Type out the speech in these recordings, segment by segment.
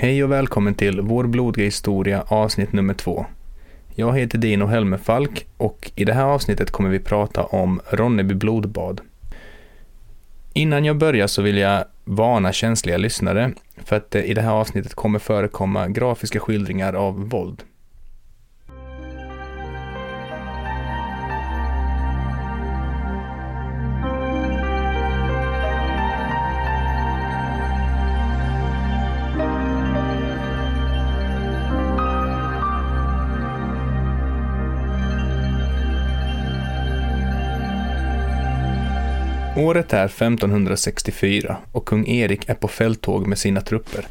Hej och välkommen till Vår blodiga historia avsnitt nummer två. Jag heter Dino Helmerfalk och i det här avsnittet kommer vi prata om Ronneby blodbad. Innan jag börjar så vill jag varna känsliga lyssnare för att i det här avsnittet kommer förekomma grafiska skildringar av våld. Året är 1564 och kung Erik är på fälttåg med sina trupper.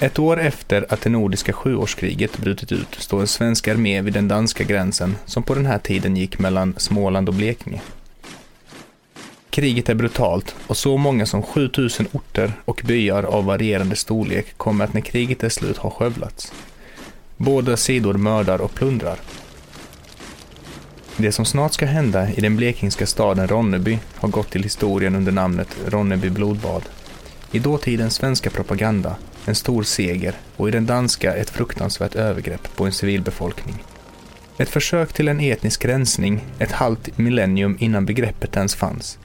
Ett år efter att det nordiska sjuårskriget brutit ut står en svensk armé vid den danska gränsen som på den här tiden gick mellan Småland och Blekinge. Kriget är brutalt och så många som 7000 orter och byar av varierande storlek kommer att när kriget är slut ha skövlats. Båda sidor mördar och plundrar. Det som snart ska hända i den blekingska staden Ronneby har gått till historien under namnet Ronneby blodbad. I dåtidens svenska propaganda en stor seger och i den danska ett fruktansvärt övergrepp på en civilbefolkning. Ett försök till en etnisk rensning ett halvt millennium innan begreppet ens fanns.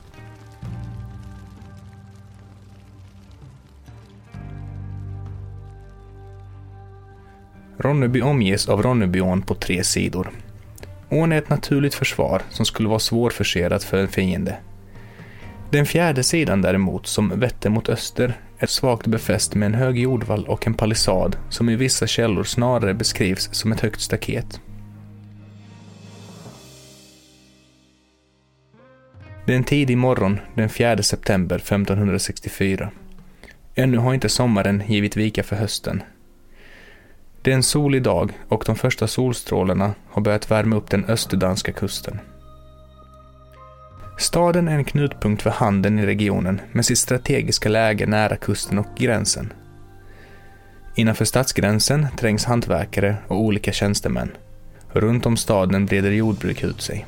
Ronneby omges av Ronnebyån på tre sidor. Ån är ett naturligt försvar som skulle vara svårforcerat för en fiende. Den fjärde sidan däremot, som vetter mot öster, är svagt befäst med en hög jordvall och en palissad som i vissa källor snarare beskrivs som ett högt staket. Det är en tidig morgon den 4 september 1564. Ännu har inte sommaren givit vika för hösten det är en solig dag och de första solstrålarna har börjat värma upp den österdanska kusten. Staden är en knutpunkt för handeln i regionen med sitt strategiska läge nära kusten och gränsen. Innanför stadsgränsen trängs hantverkare och olika tjänstemän. Runt om staden breder jordbruk ut sig.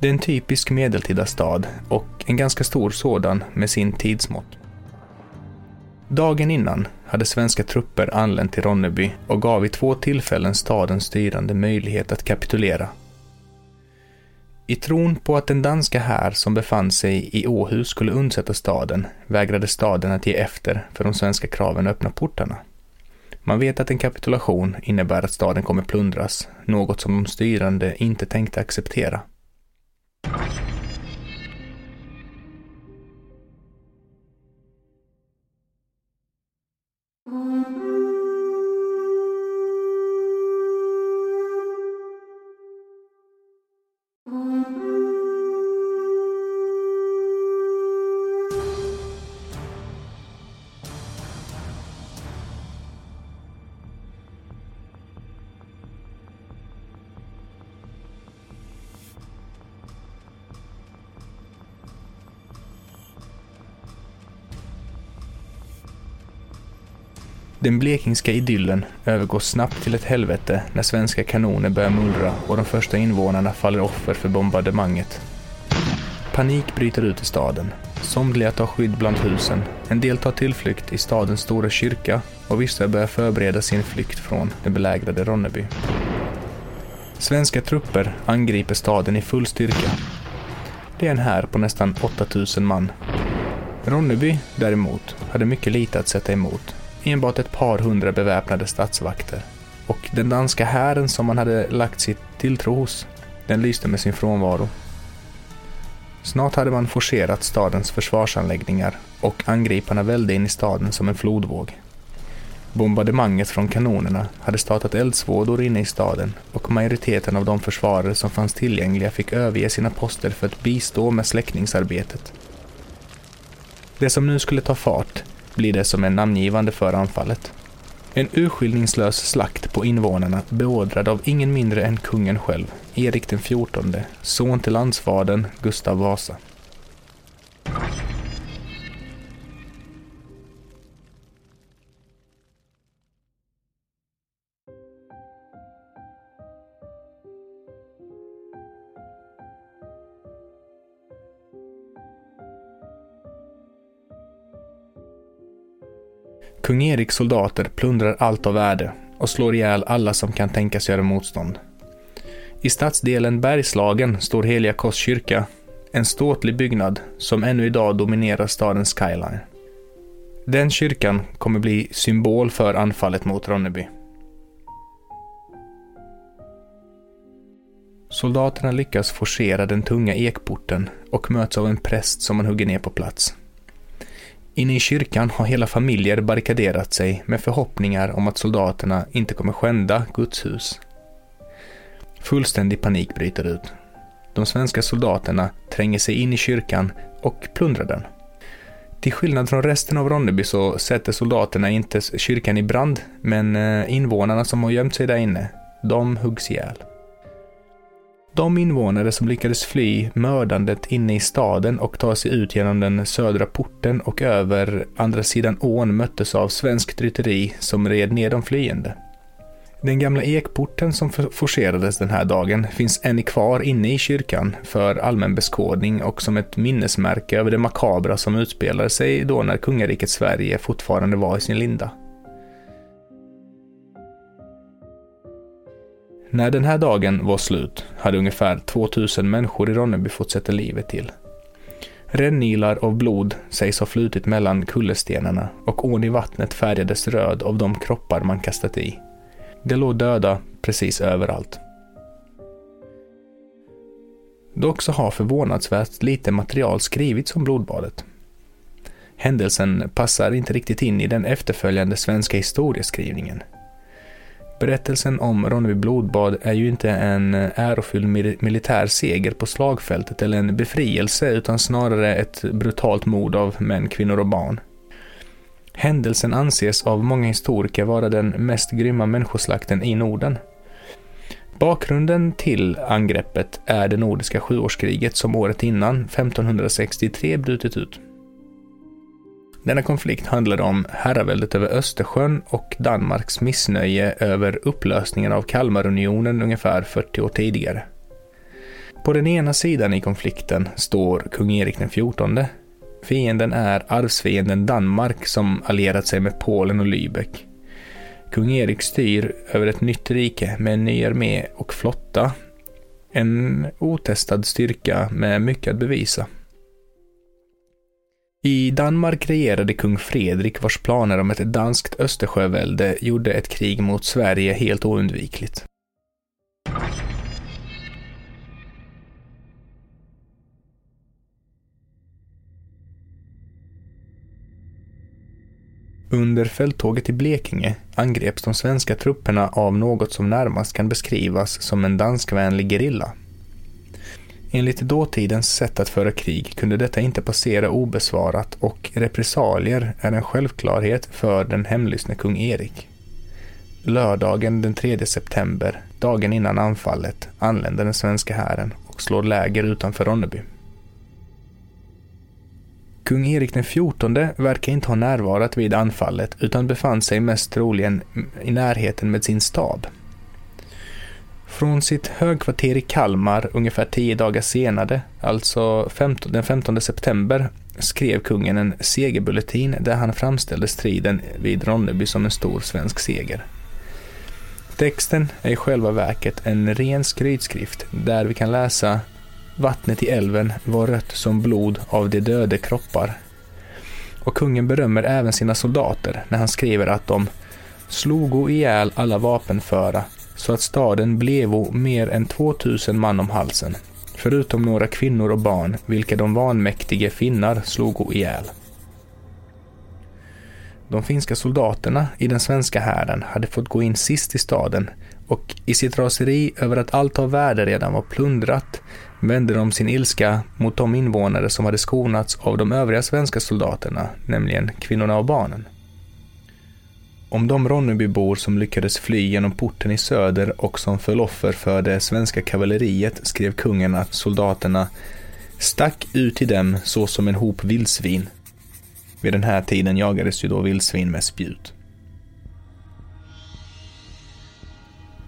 Det är en typisk medeltida stad och en ganska stor sådan med sin tidsmått. Dagen innan hade svenska trupper anlänt till Ronneby och gav vid två tillfällen stadens styrande möjlighet att kapitulera. I tron på att den danska här som befann sig i Åhus skulle undsätta staden vägrade staden att ge efter för de svenska kraven att öppna portarna. Man vet att en kapitulation innebär att staden kommer plundras, något som de styrande inte tänkte acceptera. Mm-hmm. Den blekingska idyllen övergår snabbt till ett helvete när svenska kanoner börjar mullra och de första invånarna faller offer för bombardemanget. Panik bryter ut i staden. Somliga tar skydd bland husen, en del tar tillflykt i stadens stora kyrka och vissa börjar förbereda sin flykt från den belägrade Ronneby. Svenska trupper angriper staden i full styrka. Det är en här på nästan 8000 man. Ronneby däremot hade mycket lite att sätta emot enbart ett par hundra beväpnade statsvakter. Och den danska hären som man hade lagt sitt tilltro hos, den lyste med sin frånvaro. Snart hade man forcerat stadens försvarsanläggningar och angriparna välde in i staden som en flodvåg. Bombardemanget från kanonerna hade startat eldsvådor inne i staden och majoriteten av de försvarare som fanns tillgängliga fick överge sina poster för att bistå med släckningsarbetet. Det som nu skulle ta fart blir det som är namngivande för anfallet. En urskillningslös slakt på invånarna beordrad av ingen mindre än kungen själv, Erik den XIV, son till landsfadern Gustav Vasa. Kung Eriks soldater plundrar allt av värde och slår ihjäl alla som kan tänkas göra motstånd. I stadsdelen Bergslagen står Heliga Kors kyrka, en ståtlig byggnad som ännu idag dominerar stadens skyline. Den kyrkan kommer bli symbol för anfallet mot Ronneby. Soldaterna lyckas forcera den tunga ekporten och möts av en präst som man hugger ner på plats. Inne i kyrkan har hela familjer barrikaderat sig med förhoppningar om att soldaterna inte kommer skända Guds hus. Fullständig panik bryter ut. De svenska soldaterna tränger sig in i kyrkan och plundrar den. Till skillnad från resten av Ronneby så sätter soldaterna inte kyrkan i brand, men eh, invånarna som har gömt sig där inne, de huggs ihjäl. De invånare som lyckades fly mördandet inne i staden och ta sig ut genom den södra porten och över andra sidan ån möttes av svenskt rytteri som red ner de flyende. Den gamla ekporten som forcerades den här dagen finns än kvar inne i kyrkan för allmän beskådning och som ett minnesmärke över det makabra som utspelade sig då när kungariket Sverige fortfarande var i sin linda. När den här dagen var slut hade ungefär 2000 människor i Ronneby fått sätta livet till. Rännilar av blod sägs ha flutit mellan kullerstenarna och ån i vattnet färgades röd av de kroppar man kastat i. Det låg döda precis överallt. Dock så har förvånansvärt lite material skrivits om blodbadet. Händelsen passar inte riktigt in i den efterföljande svenska historieskrivningen. Berättelsen om Ronneby blodbad är ju inte en eh, ärofylld militär seger på slagfältet eller en befrielse utan snarare ett brutalt mord av män, kvinnor och barn. Händelsen anses av många historiker vara den mest grymma människoslakten i Norden. Bakgrunden till angreppet är det nordiska sjuårskriget som året innan, 1563, brutit ut. Denna konflikt handlade om herraväldet över Östersjön och Danmarks missnöje över upplösningen av Kalmarunionen ungefär 40 år tidigare. På den ena sidan i konflikten står kung Erik XIV, Fienden är arvsfienden Danmark som allierat sig med Polen och Lübeck. Kung Erik styr över ett nytt rike med en ny armé och flotta. En otestad styrka med mycket att bevisa. I Danmark regerade kung Fredrik vars planer om ett danskt Östersjövälde gjorde ett krig mot Sverige helt oundvikligt. Under fälttåget i Blekinge angreps de svenska trupperna av något som närmast kan beskrivas som en danskvänlig gerilla. Enligt dåtidens sätt att föra krig kunde detta inte passera obesvarat och repressalier är en självklarhet för den hemlystne kung Erik. Lördagen den 3 september, dagen innan anfallet, anländer den svenska hären och slår läger utanför Ronneby. Kung Erik den XIV verkar inte ha närvarat vid anfallet utan befann sig mest troligen i närheten med sin stab. Från sitt högkvarter i Kalmar ungefär tio dagar senare, alltså 15, den 15 september, skrev kungen en segerbulletin där han framställde striden vid Ronneby som en stor svensk seger. Texten är i själva verket en ren skrytskrift där vi kan läsa Vattnet i älven var rött som blod av de döde kroppar. Och kungen berömmer även sina soldater när han skriver att de slogo ihjäl alla vapenföra så att staden blevo mer än 2000 man om halsen, förutom några kvinnor och barn, vilka de vanmäktige finnar slogo ihjäl. De finska soldaterna i den svenska hären hade fått gå in sist i staden och i sitt raseri över att allt av värde redan var plundrat vände de sin ilska mot de invånare som hade skonats av de övriga svenska soldaterna, nämligen kvinnorna och barnen. Om de Ronnebybor som lyckades fly genom porten i söder och som föll offer för det svenska kavalleriet skrev kungen att soldaterna stack ut till dem såsom en hop vildsvin. Vid den här tiden jagades ju då vildsvin med spjut.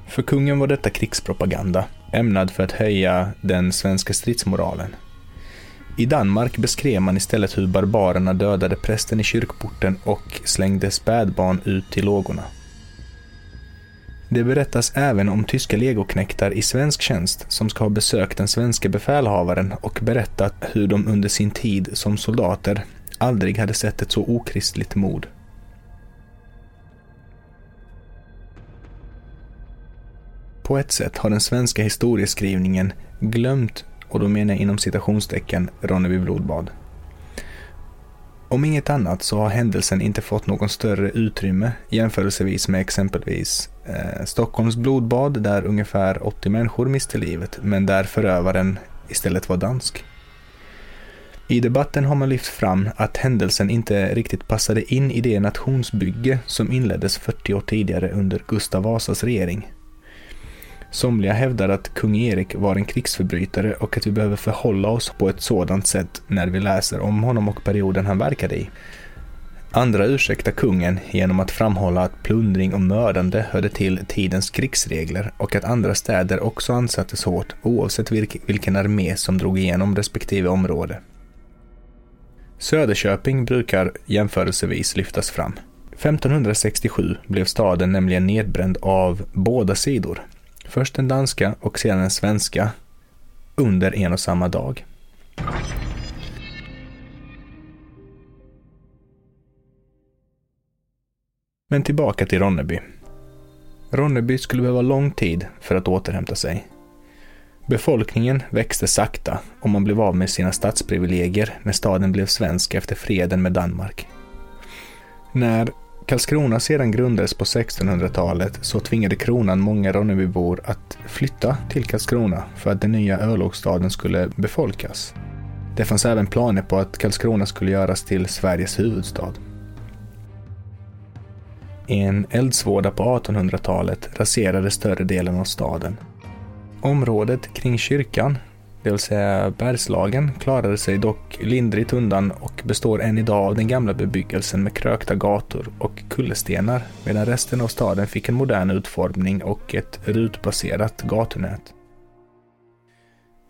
För kungen var detta krigspropaganda, ämnad för att höja den svenska stridsmoralen. I Danmark beskrev man istället hur barbarerna dödade prästen i kyrkporten och slängde spädbarn ut i lågorna. Det berättas även om tyska legoknektar i svensk tjänst som ska ha besökt den svenska befälhavaren och berättat hur de under sin tid som soldater aldrig hade sett ett så okristligt mord. På ett sätt har den svenska historieskrivningen glömt, och då menar jag inom citationstecken, Ronneby blodbad. Om inget annat så har händelsen inte fått någon större utrymme jämförelsevis med exempelvis eh, Stockholms blodbad där ungefär 80 människor miste livet men där förövaren istället var dansk. I debatten har man lyft fram att händelsen inte riktigt passade in i det nationsbygge som inleddes 40 år tidigare under Gustav Vasas regering. Somliga hävdar att kung Erik var en krigsförbrytare och att vi behöver förhålla oss på ett sådant sätt när vi läser om honom och perioden han verkade i. Andra ursäktar kungen genom att framhålla att plundring och mördande hörde till tidens krigsregler och att andra städer också ansattes hårt oavsett vilken armé som drog igenom respektive område. Söderköping brukar jämförelsevis lyftas fram. 1567 blev staden nämligen nedbränd av båda sidor, Först den danska och sedan den svenska under en och samma dag. Men tillbaka till Ronneby. Ronneby skulle behöva lång tid för att återhämta sig. Befolkningen växte sakta och man blev av med sina stadsprivilegier när staden blev svensk efter freden med Danmark. När Karlskrona sedan grundades på 1600-talet så tvingade kronan många Ronnebybor att flytta till Karlskrona för att den nya örlogsstaden skulle befolkas. Det fanns även planer på att Karlskrona skulle göras till Sveriges huvudstad. En eldsvåda på 1800-talet raserade större delen av staden. Området kring kyrkan det vill säga Bergslagen, klarade sig dock lindrigt undan och består än idag av den gamla bebyggelsen med krökta gator och kullerstenar, medan resten av staden fick en modern utformning och ett rutbaserat gatunät.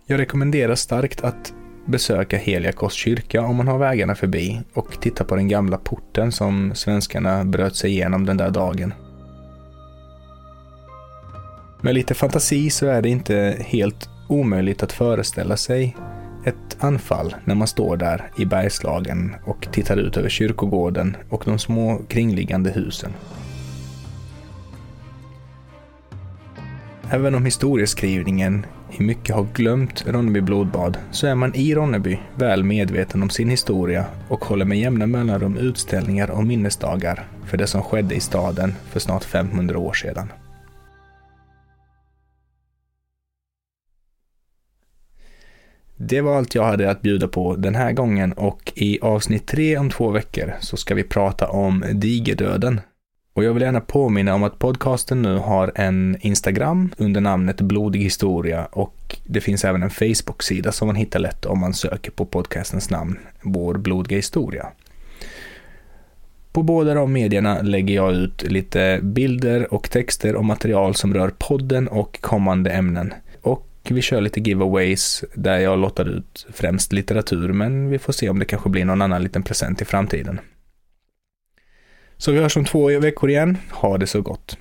Jag rekommenderar starkt att besöka Heliakos kyrka om man har vägarna förbi och titta på den gamla porten som svenskarna bröt sig igenom den där dagen. Med lite fantasi så är det inte helt omöjligt att föreställa sig ett anfall när man står där i Bergslagen och tittar ut över kyrkogården och de små kringliggande husen. Även om historieskrivningen i mycket har glömt Ronneby blodbad så är man i Ronneby väl medveten om sin historia och håller med jämna mellanrum utställningar och minnesdagar för det som skedde i staden för snart 500 år sedan. Det var allt jag hade att bjuda på den här gången och i avsnitt tre om två veckor så ska vi prata om digerdöden. Och jag vill gärna påminna om att podcasten nu har en Instagram under namnet Blodig historia och det finns även en Facebook-sida som man hittar lätt om man söker på podcastens namn, Vår blodiga historia. På båda de medierna lägger jag ut lite bilder och texter och material som rör podden och kommande ämnen. Vi kör lite giveaways där jag lottar ut främst litteratur, men vi får se om det kanske blir någon annan liten present i framtiden. Så vi hörs om två veckor igen. Ha det så gott.